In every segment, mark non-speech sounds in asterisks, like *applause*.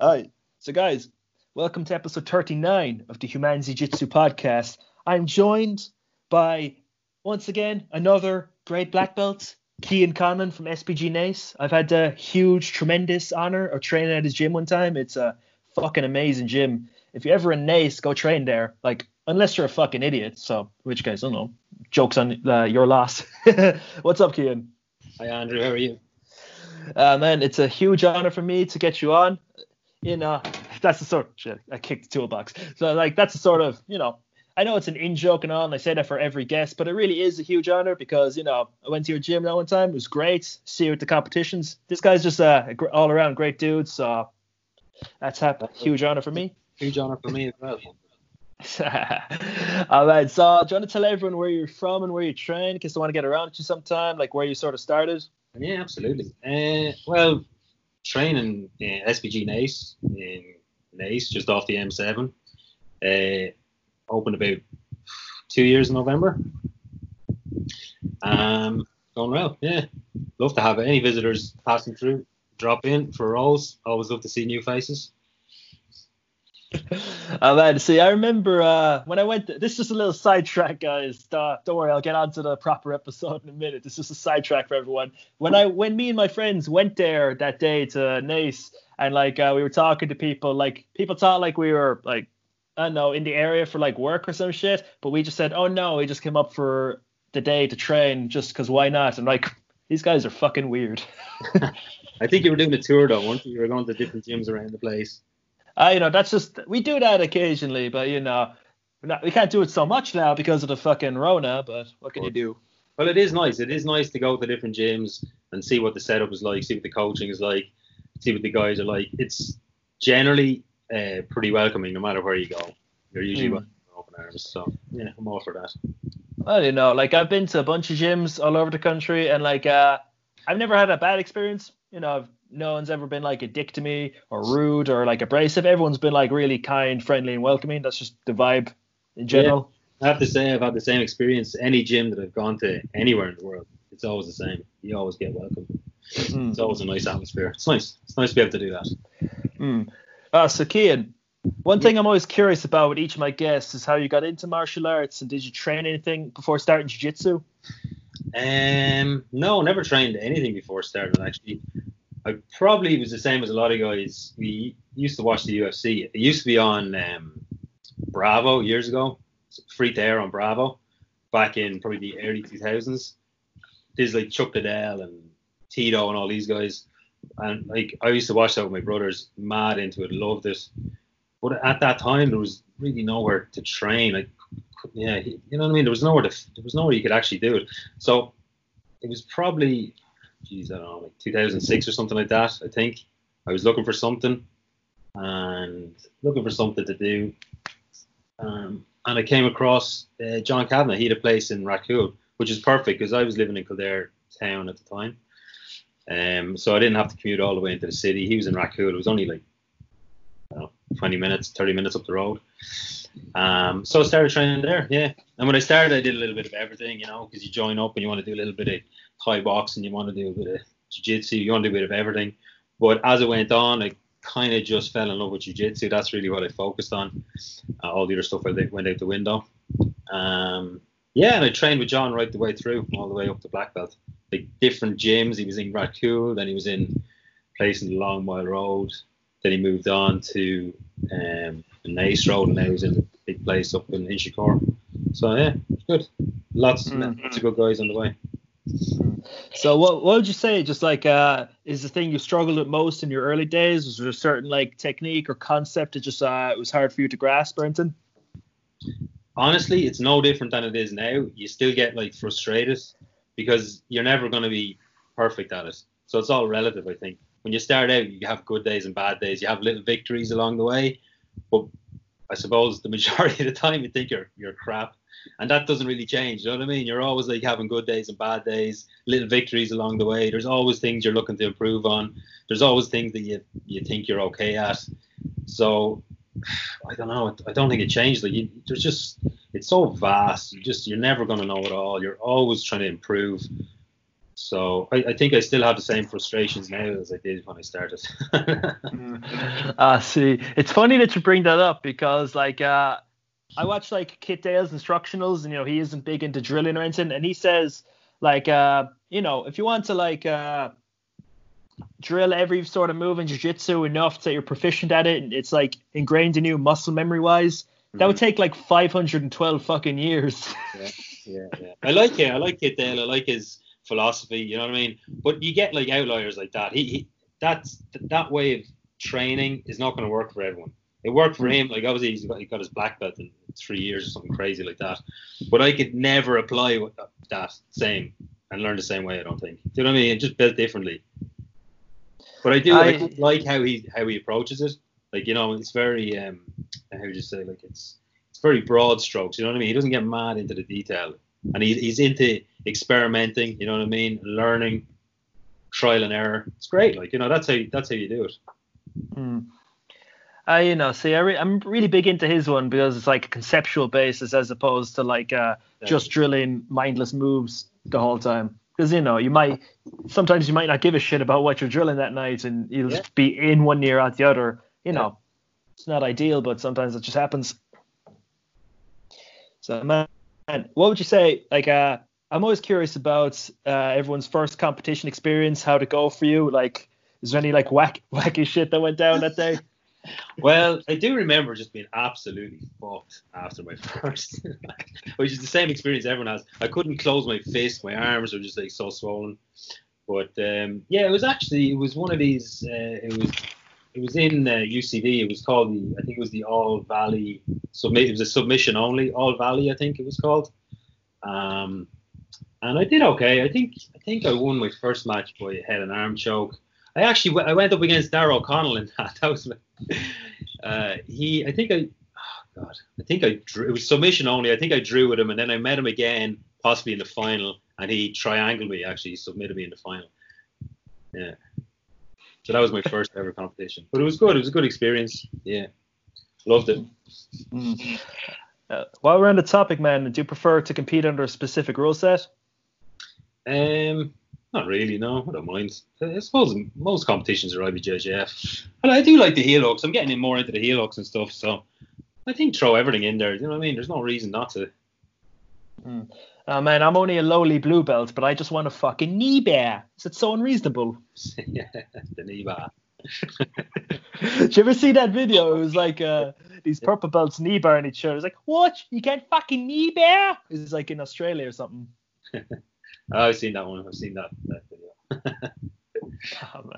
Hi. So, guys, welcome to episode 39 of the Human Jiu Jitsu podcast. I'm joined by, once again, another great black belt, Cian Conlon from SBG Naas. I've had the huge, tremendous honor of training at his gym one time. It's a fucking amazing gym. If you're ever in Naas, go train there. Like, unless you're a fucking idiot. So, which guys, I don't know. Jokes on uh, your loss. *laughs* What's up, Cian? Hi, Andrew. How are you? Uh, man, it's a huge honor for me to get you on you know, *laughs* that's the sort of shit. I kicked the toolbox. So like that's the sort of, you know, I know it's an in joke and all, and I say that for every guest, but it really is a huge honor because you know I went to your gym that one time. It was great. See you at the competitions. This guy's just a, all around great dude. So that's a huge honor for me. Huge honor for me as well. *laughs* all right. So do you want to tell everyone where you're from and where you train, in case they want to get around to you sometime, like where you sort of started? Yeah, absolutely. Uh, well, training in SBG Naas in Naas, just off the M7. Uh, opened about two years in November. Um, going well, yeah. Love to have any visitors passing through, drop in for rolls. Always love to see new faces. *laughs* oh man, see, I remember uh, when I went. To, this is just a little sidetrack, guys. Uh, don't worry, I'll get on to the proper episode in a minute. This is a sidetrack for everyone. When I, when me and my friends went there that day to Naas, and like uh, we were talking to people, like people thought like we were like I don't know in the area for like work or some shit, but we just said, oh no, we just came up for the day to train, just because why not? And like *laughs* these guys are fucking weird. *laughs* I think you were doing a tour though, weren't you? You were going to different gyms around the place uh, you know, that's just we do that occasionally, but you know, not, we can't do it so much now because of the fucking Rona. But what can you do? Well, it is nice. It is nice to go to different gyms and see what the setup is like, see what the coaching is like, see what the guys are like. It's generally uh, pretty welcoming, no matter where you go. You're usually mm. open arms. So yeah, I'm all for that. Well, you know, like I've been to a bunch of gyms all over the country, and like uh, I've never had a bad experience. You know, I've no one's ever been like a dick to me or rude or like abrasive. Everyone's been like really kind, friendly, and welcoming. That's just the vibe in general. Yeah, I have to say I've had the same experience. Any gym that I've gone to anywhere in the world, it's always the same. You always get welcome. Mm. It's always a nice atmosphere. It's nice. It's nice to be able to do that. Mm. Uh, so Cian, one thing I'm always curious about with each of my guests is how you got into martial arts and did you train anything before starting jiu-jitsu? Um, no, never trained anything before starting actually. I probably was the same as a lot of guys. We used to watch the UFC. It used to be on um, Bravo years ago, free to air on Bravo, back in probably the early 2000s. There's like Chuck Liddell and Tito and all these guys, and like I used to watch that with my brothers, mad into it, loved it. But at that time, there was really nowhere to train. Like, yeah, you know what I mean. There was nowhere to, there was nowhere you could actually do it. So it was probably geez, I don't know, like 2006 or something like that. I think I was looking for something and looking for something to do. Um, and I came across uh, John Kavanagh. He had a place in Rathcoole, which is perfect because I was living in Kildare town at the time. Um, so I didn't have to commute all the way into the city. He was in Rathcoole. It was only like know, 20 minutes, 30 minutes up the road. Um, so I started training there, yeah. And when I started, I did a little bit of everything, you know, because you join up and you want to do a little bit of Thai boxing, you want to do a bit of jiu-jitsu, you want to do a bit of everything. But as it went on, I kind of just fell in love with jiu-jitsu. That's really what I focused on. Uh, all the other stuff went out the window. Um, yeah, and I trained with John right the way through, all the way up to black belt. Like different gyms. He was in Rathcoole, then he was in place in the Long Mile Road. Then he moved on to um, Naas Road, and now he's in a big place up in Inchicore. So yeah, good. Lots, mm-hmm. lots of good guys on the way. So what what would you say? Just like uh, is the thing you struggled with most in your early days? Was there a certain like technique or concept that just uh, it was hard for you to grasp anything? Honestly, it's no different than it is now. You still get like frustrated because you're never going to be perfect at it. So it's all relative, I think. When you start out, you have good days and bad days. You have little victories along the way, but I suppose the *laughs* majority of the time you think you're you're crap and that doesn't really change. You know what I mean? You're always like having good days and bad days, little victories along the way. There's always things you're looking to improve on. There's always things that you you think you're okay at. So *sighs* I don't know. I don't think it changed. Like you, there's just it's so vast. You just you're never gonna know it all. You're always trying to improve. So I, I, think I still have the same frustrations now as I did when I started. uh, *laughs* see, it's funny that you bring that up because like uh, I watch like Kit Dale's instructionals, and you know he isn't big into drilling or anything, and he says like uh, you know if you want to like uh, drill every sort of move in jiu-jitsu enough that you're proficient at it, and it's like ingrained in you muscle memory wise. That would mm-hmm. take like 512 fucking years. yeah, *laughs* yeah, yeah. I like it. I like Kit Dale. I like his philosophy. You know what I mean? But you get like outliers like that. He, he that's that way of training is not going to work for everyone. It worked for him. Like obviously he's got, he got his black belt in three years or something crazy like that. But I could never apply that same and learn the same way. I don't think. Do you know what I mean? just built differently. But I do I, I like how he how he approaches it. Like you know, it's very um how would you say like it's it's very broad strokes. You know what I mean? He doesn't get mad into the detail and he's, he's into experimenting. You know what I mean? Learning, trial and error. It's great. Like you know, that's how you, that's how you do it. Hmm. I, you know, see, I re- I'm really big into his one because it's like a conceptual basis as opposed to like uh, just drilling mindless moves the whole time. Because you know, you might sometimes you might not give a shit about what you're drilling that night, and you'll yeah. just be in one ear out the other. You yeah. know, it's not ideal, but sometimes it just happens. So man, what would you say? Like, uh, I'm always curious about uh, everyone's first competition experience. How to go for you? Like, is there any like whack *laughs* wacky shit that went down that day? *laughs* well, I do remember just being absolutely fucked after my *laughs* first, which is the same experience everyone has. I couldn't close my fist; my arms were just like so swollen. But um, yeah, it was actually it was one of these. Uh, it was it was in uh, UCD. It was called the I think it was the All Valley submit. It was a submission only All Valley. I think it was called. Um, and I did okay. I think I think I won my first match by head and arm choke. I actually I went up against Darragh O'Connell in that. *laughs* That was uh, he. I think I. Oh God. I think I drew. It was submission only. I think I drew with him, and then I met him again, possibly in the final, and he triangled me. Actually, he submitted me in the final. Yeah. So that was my first ever competition, but it was good. It was a good experience. Yeah, loved it. Mm. Uh, while we're on the topic, man, do you prefer to compete under a specific rule set? Um, not really. No, I don't mind. I suppose most competitions are IBJJF, and I do like the heel hooks. I'm getting in more into the heel hooks and stuff, so I think throw everything in there. You know what I mean? There's no reason not to. Mm. Oh man, I'm only a lowly blue belt, but I just want a fucking knee bar. Is it so unreasonable? *laughs* yeah, the knee bar. *laughs* Did you ever see that video? It was like uh, these purple belts knee bar each other. It's like, what? You can't fucking knee bar? It's like in Australia or something. *laughs* I've seen that one. I've seen that, that video. *laughs* oh,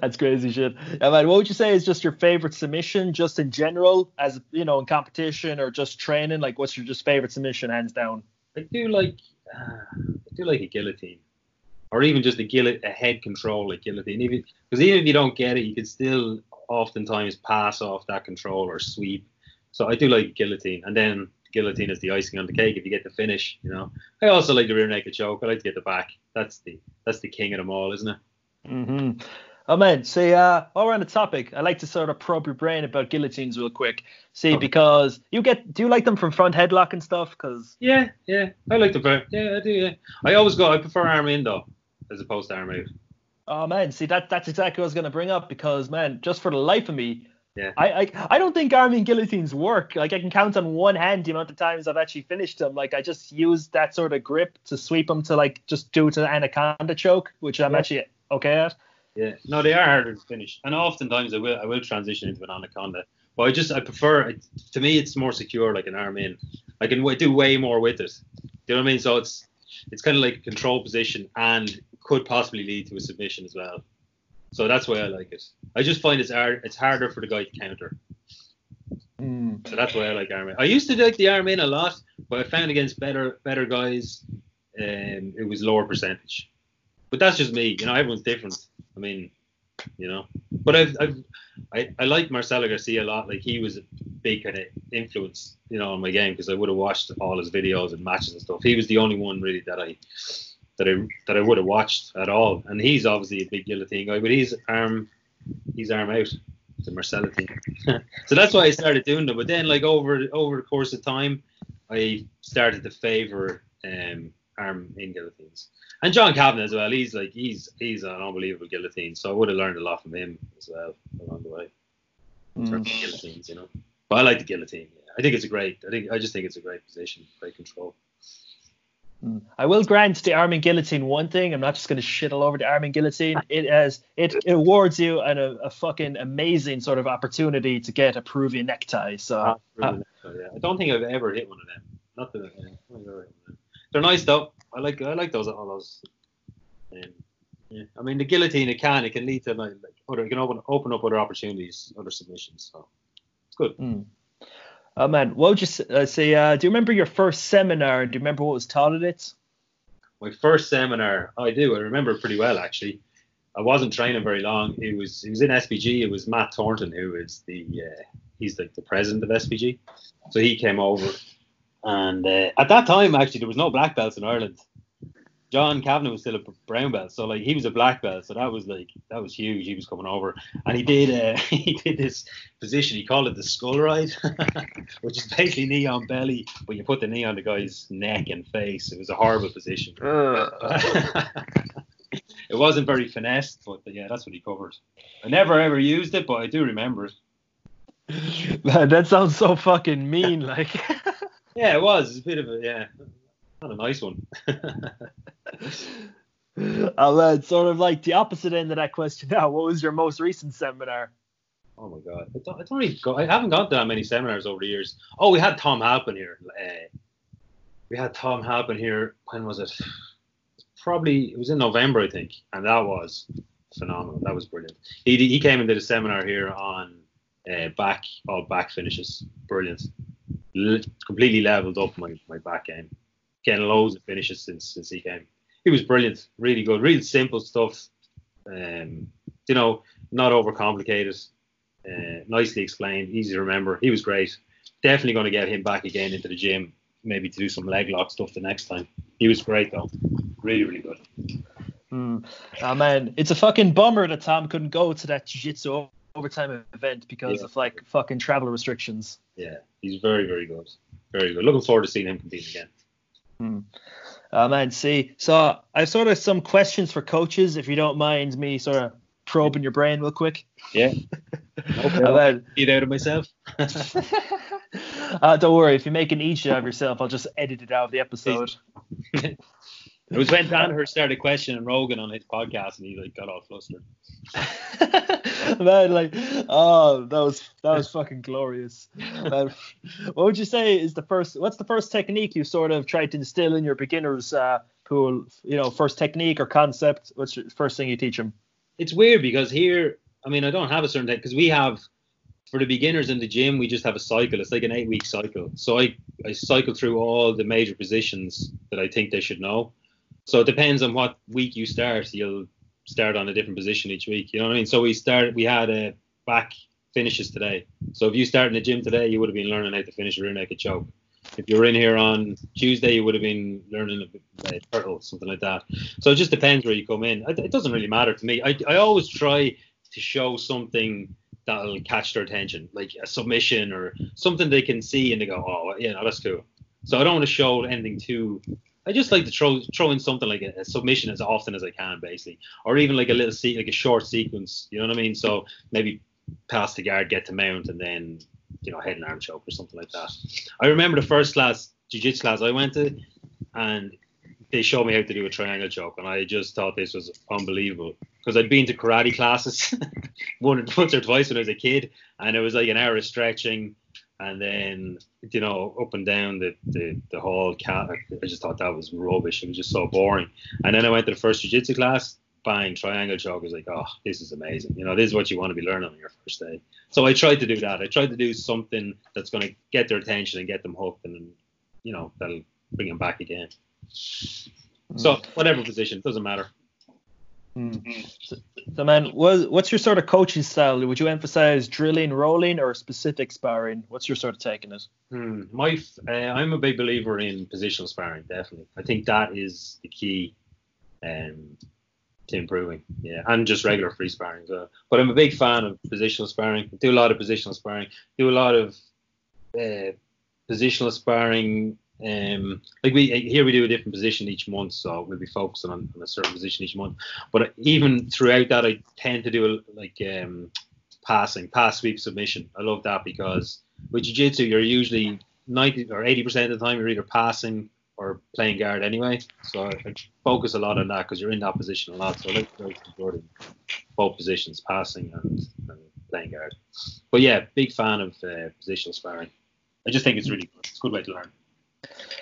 That's crazy shit. Yeah, man, what would you say is just your favorite submission, just in general, as you know, in competition or just training? Like, what's your just favorite submission, hands down? I do like uh, I do like a guillotine, or even just a guillotine, a head control like guillotine. Even because even if you don't get it, you can still oftentimes pass off that control or sweep. So I do like guillotine, and then guillotine is the icing on the cake if you get the finish. You know, I also like the rear naked choke. I like to get the back. That's the that's the king of them all, isn't it? Mm-hmm. Oh man, see, uh, while we're on the topic, I like to sort of probe your brain about guillotines real quick. See, oh. because you get, do you like them from front headlock and stuff? Because yeah, yeah, I like them. Yeah, I do. Yeah, I always go. I prefer arm in though, as opposed to arm out. Oh man, see that that's exactly what I was gonna bring up because man, just for the life of me, yeah, I I, I don't think arm in guillotines work. Like I can count on one hand the amount of times I've actually finished them. Like I just use that sort of grip to sweep them to like just do to the anaconda choke, which I'm yeah. actually okay at. Yeah, no, they are harder to finish, and oftentimes I will I will transition into an anaconda. But I just I prefer to me it's more secure like an arm in. I can do way more with it. Do you know what I mean? So it's it's kind of like a control position and could possibly lead to a submission as well. So that's why I like it. I just find it's hard it's harder for the guy to counter. Mm. So that's why I like in. I used to like the in a lot, but I found against better better guys, um, it was lower percentage. But that's just me. You know, everyone's different. I mean, you know, but I've, I've I, I like Marcelo Garcia a lot. Like he was a big kind of influence, you know, on my game because I would have watched all his videos and matches and stuff. He was the only one really that I that I that I would have watched at all. And he's obviously a big guillotine guy, but he's arm he's arm out the Marcelo thing. *laughs* so that's why I started doing them. But then like over over the course of time, I started to favor um arm in guillotines. And John Kavanagh as well. He's like he's he's an unbelievable guillotine. So I would have learned a lot from him as well along the way. Mm. guillotines, you know. But I like the guillotine. Yeah. I think it's a great. I think I just think it's a great position, great control. Mm. I will grant the Arm in Guillotine one thing. I'm not just going to shit all over the Arm in Guillotine. *laughs* It has it, it awards you an, a, a fucking amazing sort of opportunity to get a Peruvian necktie. So uh, yeah. I don't think I've ever hit one of them. Not that they're nice though. I like I like those all those. Um, yeah. I mean the guillotine it can it can lead to like, other it can open open up other opportunities, other submissions. So it's good. Mm. Oh man, what would you uh, say? Uh, do you remember your first seminar? Do you remember what was taught at it? My first seminar, I do. I remember pretty well actually. I wasn't training very long. It was it was in SBG. It was Matt Thornton who is the uh, he's like the president of SBG. So he came over, and uh, at that time actually there was no black belts in Ireland. John Kavanagh was still a brown belt, so like he was a black belt, so that was like that was huge. He was coming over, and he did uh, *laughs* he did this position. He called it the skull ride, *laughs* which is basically knee on belly, but you put the knee on the guy's neck and face. It was a horrible position. *laughs* it wasn't very finessed, but yeah, that's what he covered. I never ever used it, but I do remember it. Man, that sounds so fucking mean, like. yeah, it was. It's a bit of a yeah, not a nice one. *laughs* oh man, sort of like the opposite end of that question now. What was your most recent seminar? Oh my god, I don't, I don't really go. I haven't gone to that many seminars over the years. Oh, we had Tom Halpin here. Uh, we had Tom Halpin here. When was it? Probably it was in November, I think, and that was phenomenal. That was brilliant. He he came and did a seminar here on uh, back all back finishes. Brilliant. L- completely leveled up my, my back game. Getting loads of finishes since since he came he was brilliant, really good, really simple stuff. Um, you know, not overcomplicated, uh, nicely explained, easy to remember. He was great. Definitely going to get him back again into the gym, maybe to do some leg lock stuff the next time. He was great though, really, really good. Mm. Oh man, it's a fucking bummer that Tom couldn't go to that jiu-jitsu overtime event because yeah. of like fucking travel restrictions. Yeah, he's very, very good, very good. Looking forward to seeing him compete again. Mm. Um, and see, so I've sort of some questions for coaches, if you don't mind me sort of probing your brain real quick. Yeah. *laughs* Okay. Get out of myself. *laughs* uh, don't worry, if you make an each of yourself, I'll just edit it out of the episode. *laughs* It was when Danaher started questioning Rogan on his podcast, and he like got all flustered. *laughs* Man, like, oh, that was that was fucking glorious. Man, what would you say is the first? What's the first technique you sort of tried to instill in your beginners uh, pool? You know, first technique or concept. What's the first thing you teach them? It's weird because here, I mean, I don't have a certain because we have for the beginners in the gym, we just have a cycle. It's like an eight week cycle. So I, I cycle through all the major positions that I think they should know. So it depends on what week you start. You'll start on a different position each week. You know what I mean? So we started. We had a back finishes today. So if you start in the gym today, you would have been learning how to finish a rear naked choke. If you were in here on Tuesday, you would have been learning a, a uh, turtle, something like that. So it just depends where you come in. It doesn't really matter to me. I, I always try to show something that'll catch their attention, like a submission or something they can see and they go, oh, yeah, that's cool. So I don't want to show anything too I just like to throw throw in something like a, a, submission as often as I can, basically, or even like a little se- like a short sequence. You know what I mean? So maybe pass the guard, get to mount, and then you know head and arm choke or something like that. I remember the first class jiu-jitsu class I went to, and they showed me how to do a triangle choke, and I just thought this was unbelievable because I'd been to karate classes *laughs* once or twice when I was a kid, and it was like an hour of stretching and then you know up and down the the, the whole cat I just thought that was rubbish. It was just so boring. And then I went to the first jiu-jitsu class bang triangle choke I was like oh this is amazing. You know this is what you want to be learning on your first day. So I tried to do that. I tried to do something that's going to get their attention and get them hooked and you know that'll bring them back again. So hmm. whatever position doesn't matter Mm. So, so, man, what, what's your sort of coaching style? Would you emphasize drilling, rolling, or specific sparring? What's your sort of take on it? Hmm. My, uh, I'm a big believer in positional sparring. Definitely, I think that is the key um, to improving. Yeah, and just regular free sparring. So, but I'm a big fan of positional sparring. I do a lot of positional sparring. Do a lot of uh, positional sparring Um, like we here we do a different position each month, so we'll be focusing on, on a certain position each month. But even throughout that, I tend to do a, like um, passing, pass, sweep, submission. I love that because with jiu-jitsu, you're usually 90 or 80 percent of the time you're either passing or playing guard anyway. So I, focus a lot on that because you're in that position a lot. So I like to both positions, passing and, and, playing guard. But yeah, big fan of uh, positional sparring. I just think it's really good. It's a good way to learn.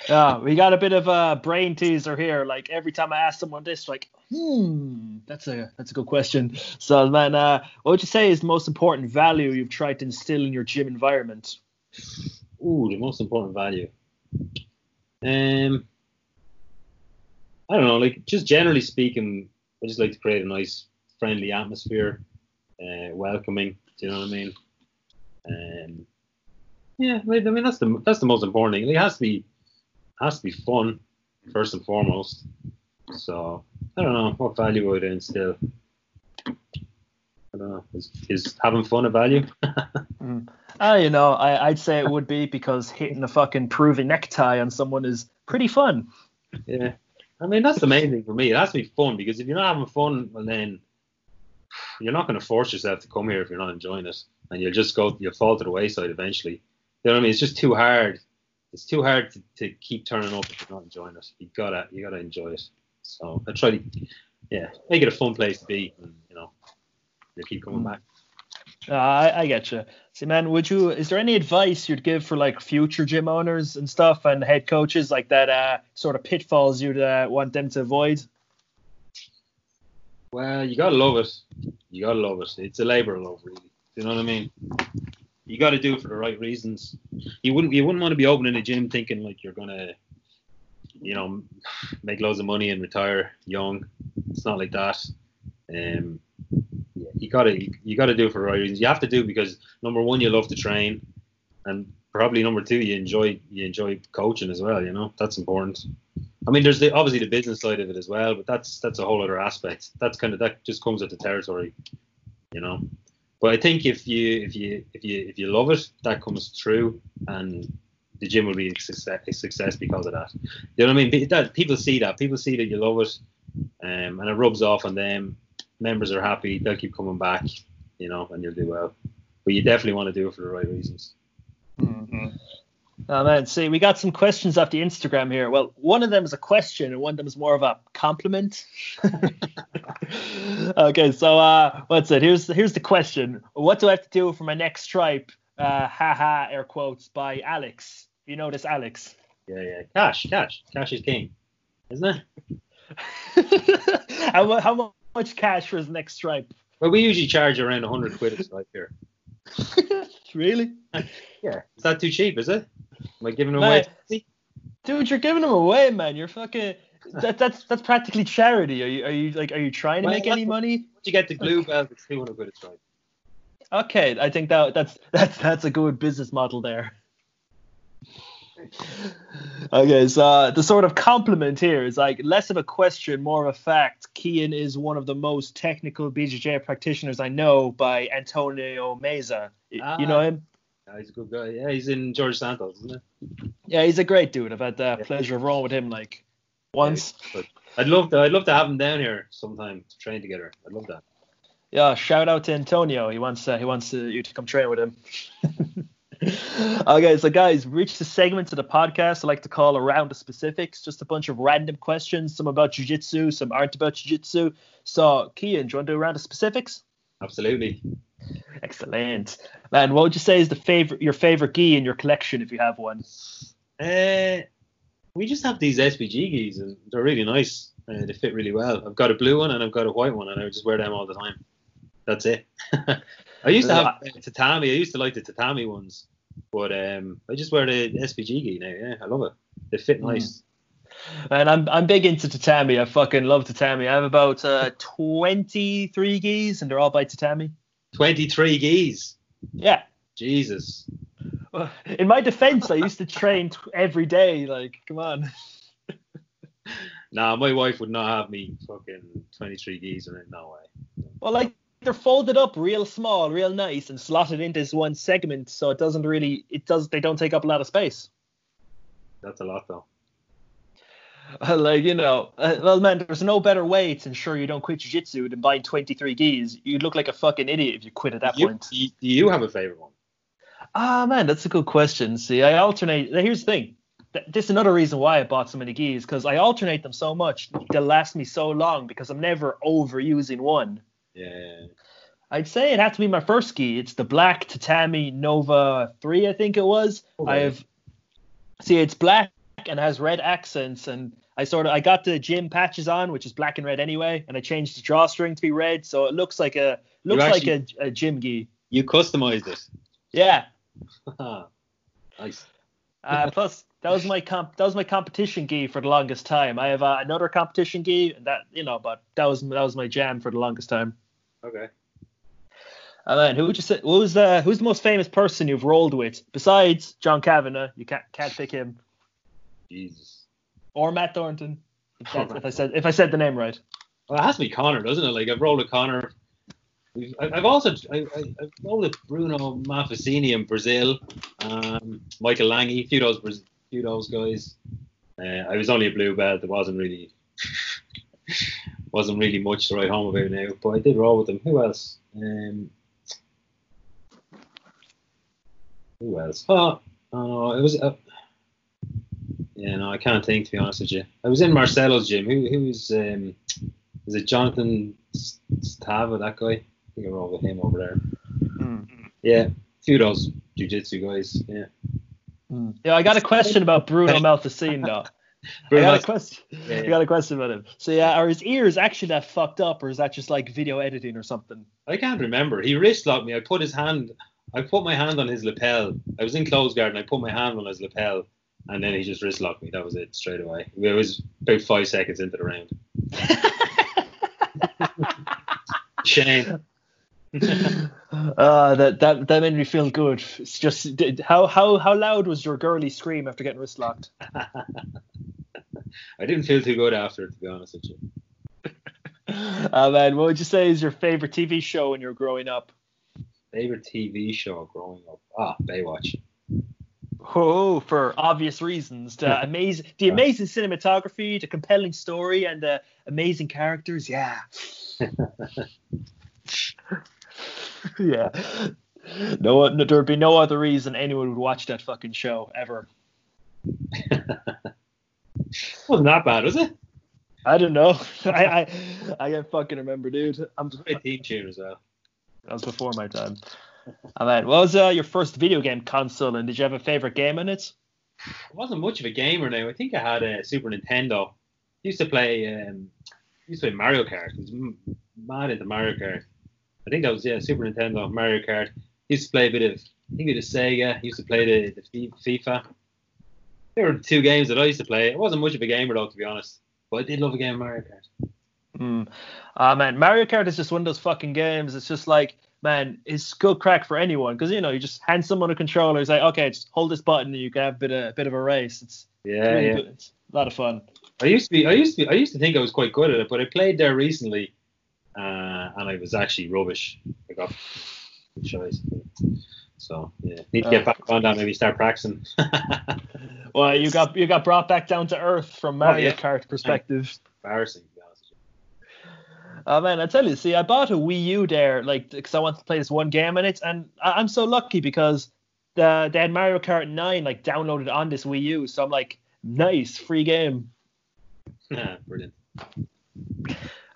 Yeah, we got a bit of a brain teaser here. Like every time I ask someone this, like, hmm, that's a that's a good question. So, man, uh, what would you say is the most important value you've tried to instill in your gym environment? Ooh, the most important value. Um, I don't know. Like just generally speaking, I just like to create a nice, friendly atmosphere, uh, welcoming. Do you know what I mean? Um, yeah, I mean that's the that's the most important thing. It has to be has to be fun first and foremost. So I don't know what value would it instill. I don't know. Is, is having fun a value? *laughs* mm. uh, you know, I, I'd say it would be because hitting a fucking Peruvian necktie on someone is pretty fun. Yeah. I mean, that's the main thing for me. It has to be fun because if you're not having fun, well, then you're not going to force yourself to come here if you're not enjoying it. And you'll just go, you'll fall to the wayside eventually. You know what I mean? It's just too hard. It's too hard to, to keep turning up if you're not enjoying it. You gotta, you gotta enjoy it. So I try to, yeah, make it a fun place to be, and you know, you keep coming mm. back. Uh, I, I get you. See, man, would you? Is there any advice you'd give for like future gym owners and stuff and head coaches like that? Uh, sort of pitfalls you'd uh, want them to avoid. Well, you gotta love it. You gotta love it. It's a labor of love, really. Do You know what I mean? You got to do it for the right reasons. You wouldn't. You wouldn't want to be opening a gym thinking like you're gonna, you know, make loads of money and retire young. It's not like that. Um, you gotta you gotta do it for the right reasons. You have to do because number one, you love to train, and probably number two, you enjoy you enjoy coaching as well. You know that's important. I mean, there's the, obviously the business side of it as well, but that's that's a whole other aspect. That's kind of that just comes with the territory, you know. But I think if you if you if you if you love it, that comes through, and the gym will be a success, a success because of that. You know what I mean? That, people see that. People see that you love it, um, and it rubs off on them members are happy, they'll keep coming back, you know, and you'll do well. But you definitely want to do it for the right reasons. Mm-hmm. Oh man, see, we got some questions off the Instagram here. Well, one of them is a question, and one of them is more of a compliment. *laughs* *laughs* okay, so uh, what's it? Here's here's the question. What do I have to do for my next stripe? Uh, haha, air quotes by Alex. You know this, Alex? Yeah, yeah. Cash, cash, cash is king, isn't it? *laughs* how, how much cash for his next stripe? Well, we usually charge around 100 quid a stripe here. *laughs* really? Yeah. Is that too cheap, is it? Am I giving them away? Dude, you're giving them away, man. You're fucking. That, that's that's practically charity. Are you are you like are you trying to well, make any money? Once you get the blue belt, it's 200 quid a stripe. Okay, I think that that's that's that's a good business model there okay, so uh, the sort of compliment here is like less of a question, more of a fact. Cian is one of the most technical BJJ practitioners I know by Antonio Meza. Ah, you know him? Yeah, he's a good guy. Yeah, he's in George Santos, isn't he? Yeah, he's a great dude. I've had the yeah. pleasure of rolling with him like once. Yeah, I'd love to. I'd love to have him down here sometime to train together. I'd love that. Yeah, shout out to Antonio. He wants uh, he wants uh, you to come train with him. *laughs* okay, so guys, reach the segment of the podcast I like to call around the specifics, just a bunch of random questions, some about jiu-jitsu, some aren't about jiu-jitsu. So, Cian, do you want to do around the specifics? Absolutely. Excellent. Man, what would you say is the favorite your favorite gi in your collection if you have one? Uh, we just have these SBG gis and they're really nice. Uh, they fit really well. I've got a blue one and I've got a white one and I just wear them all the time. That's it. *laughs* I used to have tatami. I used to like the tatami ones, but um, I just wear the SBG gi now. Yeah, I love it. They fit hmm. nice. And I'm I'm big into tatami. I fucking love tatami. I have about uh, 23 gis, and they're all by tatami. 23 gis. Yeah. Jesus. *laughs* In my defense, I used to train t- every day. Like, come on. nah, my wife would not have me fucking 23 gis in it. No way. Well, like they're folded up real small, real nice, and slotted into this one segment, so it doesn't really, it does, they don't take up a lot of space. That's a lot though. *laughs* like you know, uh, well, man, there's no better way to ensure you don't quit jiu-jitsu than buying 23 gis. You'd look like a fucking idiot if you quit at that You, point. you, do you have a favorite one? Ah, man, that's a good question. See, I alternate. Here's the thing. Th- This is another reason why I bought so many gis because I alternate them so much. They'll last me so long because I'm never overusing one. Yeah. I'd say it had to be my first gi. It's the black Tatami Nova 3, I think it was. Okay. I have see it's black and has red accents and I sort of I got the gym patches on, which is black and red anyway, and I changed the drawstring to be red, so it looks like a looks actually- like a, a gym gi. You customized it. Yeah. *laughs* nice. Uh, plus that was my comp that was my competition gi for the longest time. I have uh, another competition gi and that you know, but that was that was my jam for the longest time. Okay. And then who would you say who's the who's the most famous person you've rolled with besides John Kavanagh? You can't can't pick him Jesus. or Matt Thornton. If, that's, if I said if I said the name right. Well, it has to be Conor, doesn't it? Like I've rolled with Conor. I've also I, rolled with Bruno Malfacine in Brazil, um, Michael Lange, a few of those few of those guys. Uh, I was only a blue belt. There wasn't really *laughs* wasn't really much to write home about now, but I did roll with them. Who else? Um, who else? Oh, oh, it was. Uh, yeah, no, I can't think to be honest with you. I was in Marcelo's gym. Who who was um is it Jonathan Satava, that guy? I rolled with him over there. Hmm. Yeah, few of those jiu-jitsu guys. Yeah. Hmm. Yeah, I got a question about Bruno *laughs* Malfacine though. *laughs* I got a question. Yeah, I got a question about him. So yeah, are his ears actually that fucked up, or is that just like video editing or something? I can't remember. He wrist locked me. I put his hand. I put my hand on his lapel. I was in close guard and I put my hand on his lapel, and then he just wrist locked me. That was it straight away. It was about five seconds into the round. *laughs* Shame. Uh, *laughs* that that that made me feel good. It's just did- how how how loud was your girly scream after getting wrist locked? *laughs* I didn't feel too good after, to be honest with you. Uh, *laughs* man, what would you say is your favorite TV show when you were growing up? Favorite TV show growing up? Ah, Baywatch. Oh, for obvious reasons. The amazing, the amazing cinematography, the compelling story, and the amazing characters. Yeah. *laughs* yeah. No, no, there would be no other reason anyone would watch that fucking show ever. *laughs* Wasn't that bad, was it? I don't know. *laughs* I I I can't fucking remember, dude. I'm Great theme tune as well. that was before my time. I mean, what was uh, your first video game console, and did you have a favorite game in it? I wasn't much of a gamer now. I think I had a Super Nintendo. Used to play um, used to play Mario Kart. I was mad into Mario Kart. I think that was yeah Super Nintendo Mario Kart. Used to play a bit of I think it was Sega. Used to play the, the FIFA. There were two games that I used to play. I wasn't much of a gamer though, to be honest. But I did love a game of Mario Kart. Mm. Uh, man, Mario Kart is just one of those fucking games. It's just like, man, it's good crack for anyone because you know you just hand someone a controller. It's like, okay, just hold this button and you can have a bit of, a bit of a race. It's Yeah, really yeah. good. It's a lot of fun. I used to be, I used to be, I used to think I was quite good at it, but I played there recently, uh, and I was actually rubbish. I got choice. So yeah, need to get Uh. back on that. Maybe start practicing. *laughs* Well, you got you got brought back down to earth from Mario yeah. Kart perspective. Embarrassing, to be honest with Oh man, I tell you, see, I bought a Wii U there, like, because I wanted to play this one game in it, and I- I'm so lucky because the they had Mario Kart 9 like downloaded on this Wii U, so I'm like, nice, free game. you. *laughs* Brilliant.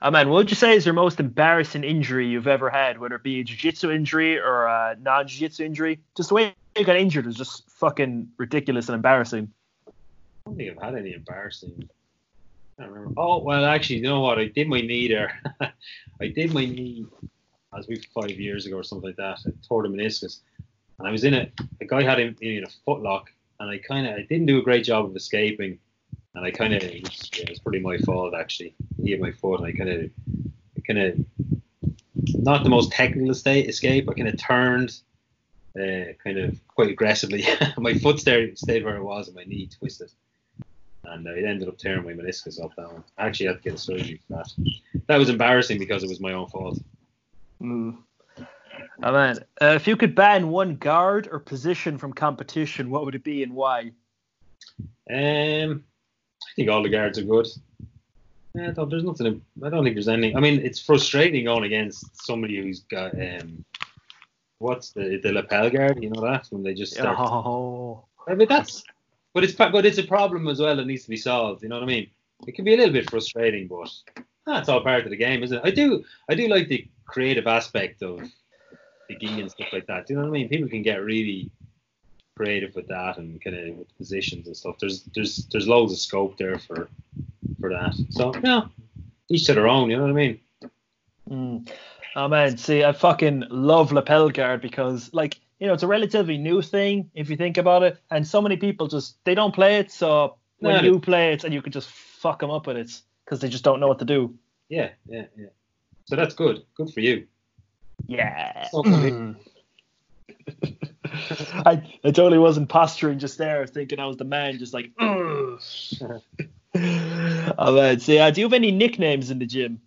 Oh man, what would you say is your most embarrassing injury you've ever had, whether it be a jiu-jitsu injury or a non-jiu-jitsu injury? Just the way you got injured was just fucking ridiculous and embarrassing. I don't think I've had any embarrassing. I don't remember. Oh well, actually, you know what? I did my knee there. *laughs* I did my knee as we five years ago or something like that. I tore the meniscus, and I was in. A guy had him in a footlock, and I kind of I didn't do a great job of escaping, and I kind of it, was- yeah, it was pretty my fault actually. He hit my foot, and I kind of kind of not the most technical escape. I kind of turned. Uh, kind of quite aggressively. *laughs* my foot stayed, stayed where it was, and my knee twisted and it ended up tearing my meniscus off that one. I actually had to get a surgery for that. That was embarrassing because it was my own fault. Mm. Oh man, uh, if you could ban one guard or position from competition, what would it be and why? Um, I think all the guards are good. Yeah, no, there's nothing. I don't think there's anything. I mean, it's frustrating going against somebody who's got um, what's the the lapel guard? You know that when they just start. Oh. I mean, that's. But it's but it's a problem as well that needs to be solved. You know what I mean? It can be a little bit frustrating, but that's all part of the game, isn't it? I do I do like the creative aspect of the game and stuff like that. Do you know what I mean? People can get really creative with that and kind of with positions and stuff. There's there's there's loads of scope there for for that. So yeah, each to their own. You know what I mean? Mm. Oh man, see, I fucking love lapel guard because like you know it's a relatively new thing if you think about it, and so many people just they don't play it. So when No, you play it, and you can just fuck them up with it because they just don't know what to do. Yeah, yeah, yeah. So that's good. Good for you. Yeah. *clears throat* *laughs* *laughs* I, I totally wasn't posturing just there, thinking I was the man, just like. Oh man, see, uh, do you have any nicknames in the gym?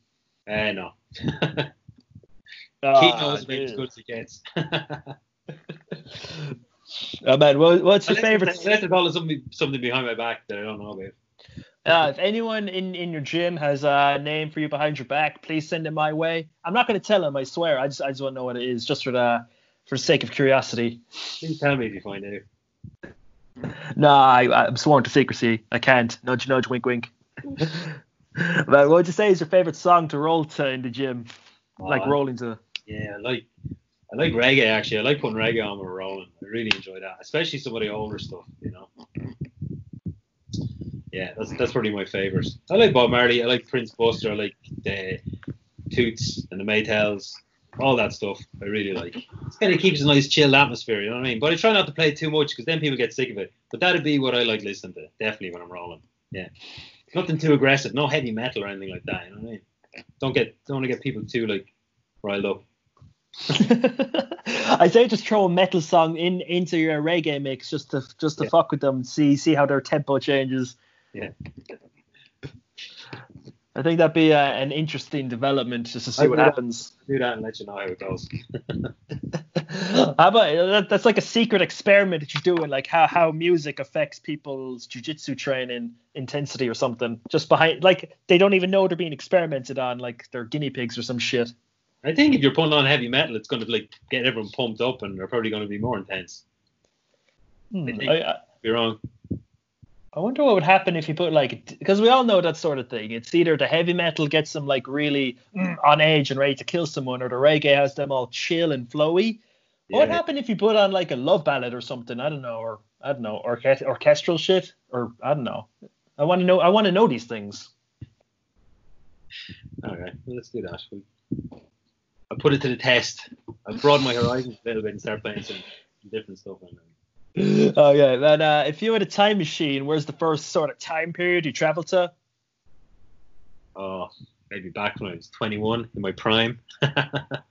Uh, no. *laughs* Ah, Keith knows about as good as it gets. Oh man, what, what's your Unless- favorite? Unless it's all something something behind my back that I don't know about. Uh, if anyone in, in your gym has a name for you behind your back, please send it my way. I'm not going to tell him, I swear. I just I just want to know what it is, just for the for the sake of curiosity. Please tell me if you find out. No, I, I'm sworn to secrecy. I can't. Nudge, nudge, wink, wink. *laughs* but what would you say is your favorite song to roll to in the gym? Like Uh, rolling to. Yeah, I like I like reggae actually. I like putting reggae on when we're rolling. I really enjoy that, especially some of the older stuff. You know. Yeah, that's that's probably my favorite. I like Bob Marley. I like Prince Buster. I like the Toots and the Maytals. All that stuff I really like. It kind of keeps a nice chilled atmosphere, you know what I mean? But I try not to play too much because then people get sick of it. But that'd be what I like listening to, definitely when I'm rolling. Yeah. Nothing too aggressive, no heavy metal or anything like that, you know what I mean? Don't get don't want to get people too like riled up. *laughs* I say just throw a metal song in into your reggae mix just to just to Yeah. fuck with them, see see how their tempo changes. Yeah. I think that'd be uh, an interesting development just to see I what that. happens. Do that and let you know how it goes. *laughs* how about that, that's like a secret experiment that you're doing, like how, how music affects people's jujitsu training intensity or something. Just behind, like they don't even know they're being experimented on, like they're guinea pigs or some shit. I think if you're putting on heavy metal, it's going to like get everyone pumped up, and they're probably going to be more intense. Hmm, I, I, You're wrong. I wonder what would happen if you put like because we all know that sort of thing. It's either the heavy metal gets them like really mm, on edge and ready to kill someone, or the reggae has them all chill and flowy. What would happen if you put on like a love ballad or something? I don't know, or I don't know, orche- orchestral shit, or I don't know. I want to know. I want to know these things. All right, well, let's do that. I'll put it to the test. I'll broaden my horizons a little bit and start playing some different stuff. And okay, then uh, if you had a time machine, where's the first sort of time period you travel to? oh, maybe back when I was 21 in my prime. *laughs* I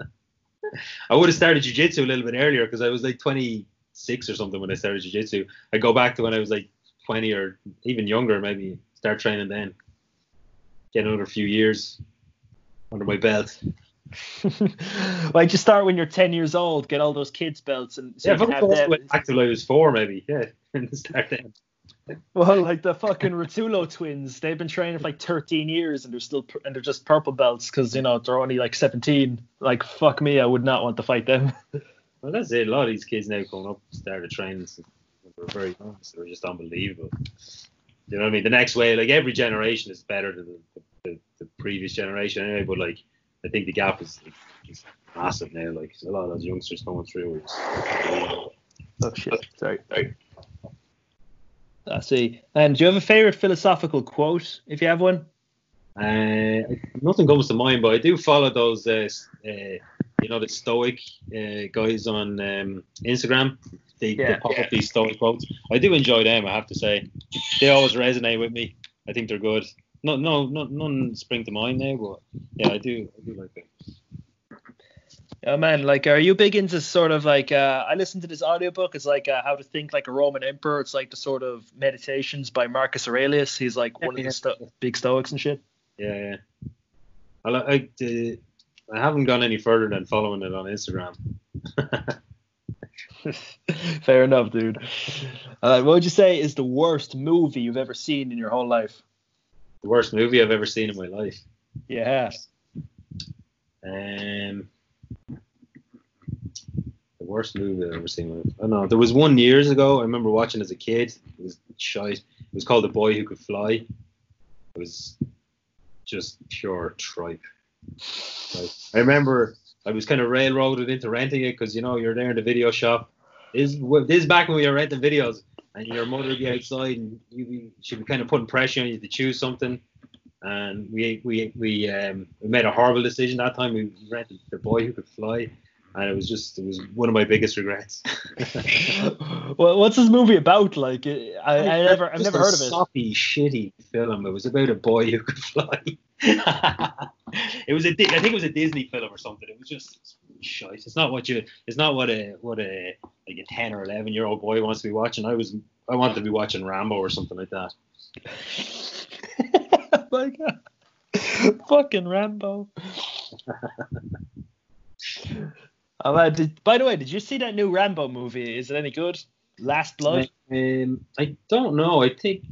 would have started jiu-jitsu a little bit earlier because I was like 26 or something when I started jiu-jitsu. I go back to when I was like 20 or even younger, maybe start training then. Get another few years under my belt. *laughs* like just start when you're 10 years old, get all those kids belts, and so Yeah, you can have them. back to when I was four, maybe. Yeah, *laughs* and start then. Well, like the fucking Rotolo twins, they've been training for like 13 years and they're still and they're just purple belts because you know they're only like 17. Like fuck me, I would not want to fight them. *laughs* Well, that's it. A lot of these kids now coming up started training since they were very young, so they're just unbelievable. You know what I mean? The next way, like every generation is better than the, the, the previous generation anyway, but like I think the gap is, is massive now. Like a lot of those youngsters coming through. It's unbelievable. Oh shit, sorry. sorry. I see. And do you have a favorite philosophical quote, if you have one? Uh, nothing comes to mind, but I do follow those, uh, uh, you know, the Stoic uh, guys on um, Instagram. They, they pop yeah. up these Stoic quotes. I do enjoy them, I have to say. They always resonate with me. I think they're good. No, no, no, none spring to mind now, but yeah, I do, I do like them. Oh man, like, are you big into sort of like? Uh, I listened to this audiobook. It's like uh, how to think like a Roman emperor. It's like the sort of meditations by Marcus Aurelius. He's like one of Yeah. the sto- big Stoics and shit. Yeah, yeah. I, li- I, uh, I haven't gone any further than following it on Instagram. *laughs* Fair enough, dude. Uh, what would you say is the worst movie you've ever seen in your whole life? The worst movie I've ever seen in my life. Yeah. Um, the worst movie I've ever seen. I don't know. There was one years ago. I remember watching as a kid. It was shite. It was called The Boy Who Could Fly. It was just pure tripe. Like, I remember I was kind of railroaded into renting it because you know you're there in the video shop. This, this is back when we were renting videos, and your mother would be outside, and you she'd be kind of putting pressure on you to choose something. And we we we um we made a horrible decision that time. We rented the boy who could fly, and it was just it was one of my biggest regrets. *laughs* well, what's this movie about? Like, I, I never I've never heard of it. Soppy, shitty film. It was about a boy who could fly. *laughs* it was a I think it was a Disney film or something. It was just shite. It's not what you. It's not what a what a like a ten or eleven year old boy wants to be watching. I was I wanted to be watching Rambo or something like that. *laughs* my God. Fucking Rambo. *laughs* oh, uh, did, by the way, did you see that new Rambo movie? Is it any good? Last Blood? Um, I don't know. I think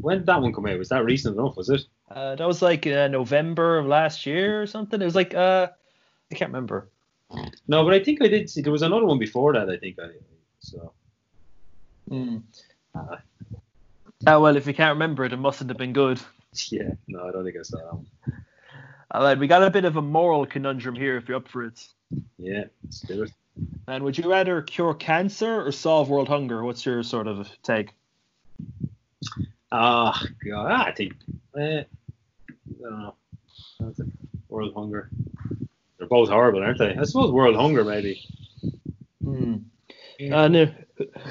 when did that one come out? Was that recent enough? Was it? Uh, that was like uh, November of last year or something. It was like uh, I can't remember. No, but I think I did see. There was another one before that. I think I so. Hmm. Uh, oh well, if you can't remember it, it mustn't have been good. Yeah, no, I don't think I saw that one. All right, we got a bit of a moral conundrum here. If you're up for it. Yeah, let's do it. And would you rather cure cancer or solve world hunger? What's your sort of take? Ah, oh, God, I think uh, I don't know. World hunger. They're both horrible, aren't they? I suppose world hunger maybe. Hmm. Yeah. Uh,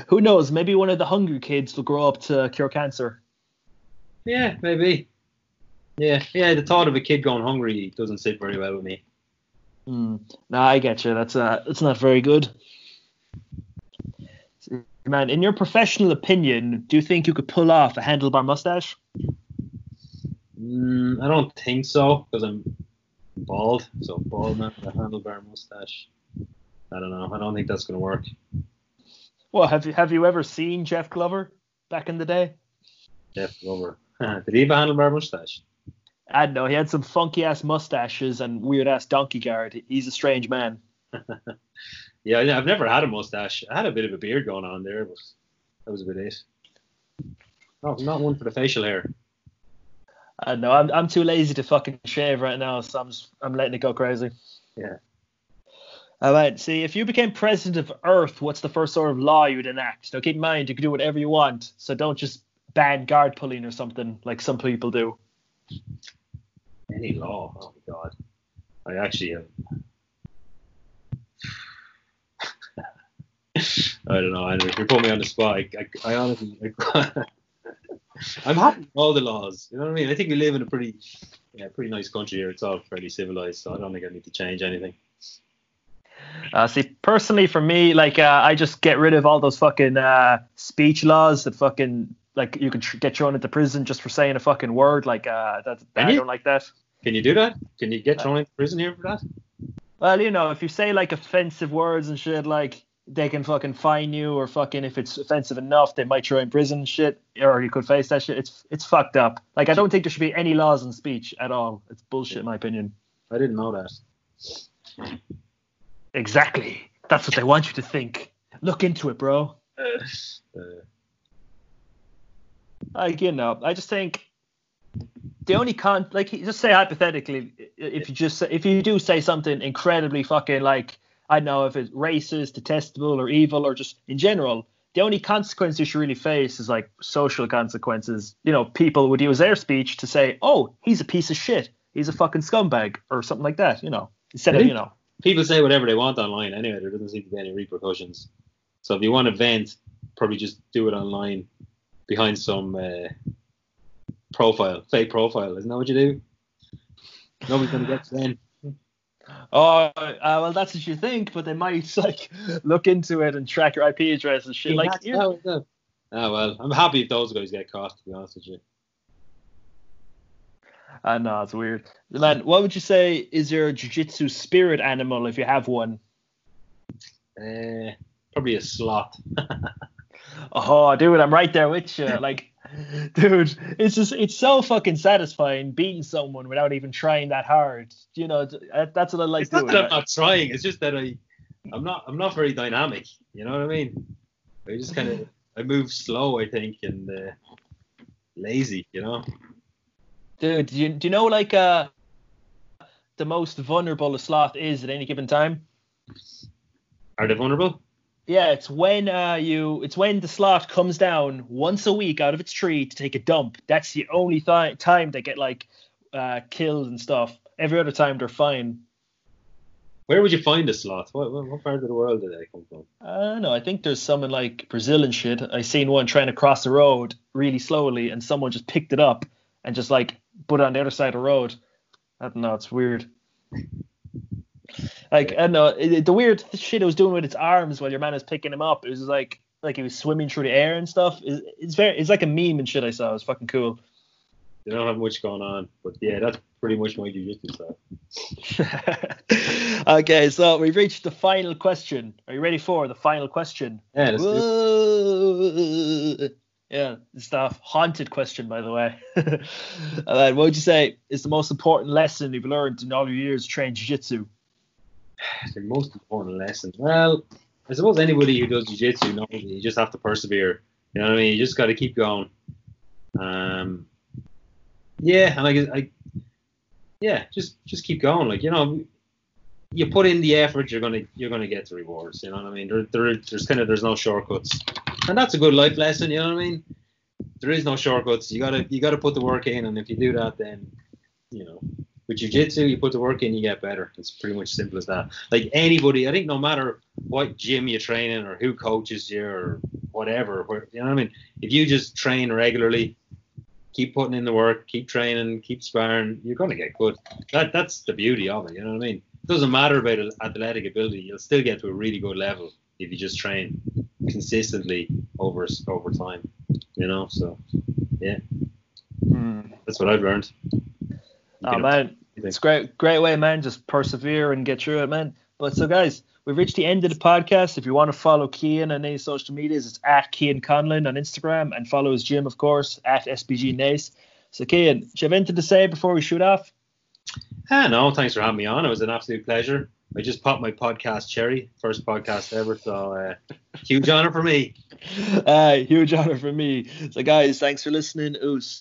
who knows? Maybe one of the hungry kids will grow up to cure cancer. Yeah, maybe. Yeah, yeah. The thought of a kid going hungry doesn't sit very well with me. Hmm. No, I get you. That's uh, that's not very good. Man, in your professional opinion, do you think you could pull off a handlebar mustache? Mm, I don't think so because I'm bald. So bald man with a handlebar mustache. I don't know. I don't think that's gonna work. Well, have you have you ever seen Jeff Glover back in the day? Jeff Glover. *laughs* Did he have a handlebar mustache? I don't know. He had some funky ass mustaches and weird ass donkey guard. He's a strange man. *laughs* yeah, I've never had a mustache. I had a bit of a beard going on there, but that was about it. No, not one for the facial hair. I know. I'm I'm too lazy to fucking shave right now, so I'm just, I'm letting it go crazy. Yeah. All right. See, if you became president of Earth, what's the first sort of law you'd enact? Now, keep in mind, you can do whatever you want, so don't just ban guard pulling or something like some people do. Any law? Oh my god. I actually um, have. *laughs* I don't know. i Andrew, if you put me on the spot. I, I, I honestly, I, *laughs* I'm happy with all the laws. You know what I mean? I think we live in a pretty, yeah, pretty nice country here. It's all fairly civilized, so I don't think I need to change anything. Uh, see, personally, for me, like, uh, I just get rid of all those fucking uh, speech laws that fucking like you can tr- get thrown into prison just for saying a fucking word. Like uh, that, I don't like that. Can you do that? Can you get thrown into prison here for that? Well, you know, if you say like offensive words and shit, like they can fucking fine you, or fucking if it's offensive enough, they might throw in prison shit, or you could face that shit. It's it's fucked up. Like I don't think there should be any laws on speech at all. It's bullshit, in my opinion. I didn't know that. Exactly. That's what they want you to think. Look into it, bro. Uh, *sighs* like you know, I just think the only con like just say hypothetically if you just if you do say something incredibly fucking like I don't know if it's racist, detestable, or evil, or just in general, the only consequence you should really face is like social consequences. You know, people would use their speech to say, "Oh, he's a piece of shit. He's a fucking scumbag," or something like that. You know, instead of you know. People say whatever they want online anyway. There doesn't seem to be any repercussions. So if you want to vent, probably just do it online behind some uh, profile, fake profile. Isn't that what you do? Nobody's gonna get to then. Oh, uh, well, that's what you think, but they might *laughs* like look into it and track your IP address and shit. Yeah, like, oh, well, I'm happy if those guys get caught. To be honest with you. I know it's weird. Man, what would you say is your jiu-jitsu spirit animal if you have one? Uh, probably a sloth. *laughs* oh, dude, I'm right there with you. Like, *laughs* dude, it's just it's so fucking satisfying beating someone without even trying that hard. You know, that's what I like it's not that I'm not trying. It's just that I, I'm not, I'm not very dynamic. You know what I mean? I just kind of, I move slow, I think, and uh, lazy. You know. Dude, do you, do you know like uh the most vulnerable a sloth is at any given time? Are they vulnerable? Yeah, it's when uh you it's when the sloth comes down once a week out of its tree to take a dump. That's the only th- time they get like uh killed and stuff. Every other time they're fine. Where would you find a sloth? What, what, what part of the world do they come from? I don't know. I think there's some in like Brazil and shit. I seen one trying to cross the road really slowly, and someone just picked it up and just like put it on the other side of the road. I don't know. It's weird. Like I don't know. It, the weird shit it was doing with its arms while your man was picking him up. It was like like he was swimming through the air and stuff. It's, it's very. It's like a meme and shit I saw. It was fucking cool. They don't have much going on, but yeah, that's pretty much my jiu-jitsu stuff. *laughs* okay, so we've reached the final question. Are you ready for the final question? Yeah, let's do Yeah, it's the haunted question, by the way. *laughs* and what would you say is the most important lesson you've learned in all your years training jiu-jitsu? *sighs* The most important lesson. Well, I suppose anybody who does jiu-jitsu knows you just have to persevere. You know what I mean? You just got to keep going. Um, yeah, and I, I, yeah, just just keep going. Like you know, you put in the effort, you're gonna you're gonna get the rewards. You know what I mean? There, there there's kind of there's no shortcuts, and that's a good life lesson. You know what I mean? There is no shortcuts. You gotta you gotta put the work in, and if you do that, then you know with jiu-jitsu you put the work in you get better. It's pretty much simple as that. Like anybody i think no matter what gym you train in or who coaches you or whatever where, you know what i mean? If you just train regularly keep putting in the work keep training keep sparring you're going to get good. That that's the beauty of it you know what i mean? It doesn't matter about athletic ability you'll still get to a really good level if you just train consistently over over time you know so yeah. Mm. that's what i've learned Oh man, it's great, great way, man. Just persevere and get through it, man. But so, guys, we've reached the end of the podcast. If you want to follow Cian on any social medias, it's at Cian Conlon on Instagram and follow his gym, of course, at SBG Naas. So, Cian, do you have anything to say before we shoot off? Ah, no, thanks for having me on. It was an absolute pleasure. I just popped my podcast cherry, first podcast ever, so uh, huge honor for me. *laughs* Uh, huge honor for me. So, guys, thanks for listening. Oos.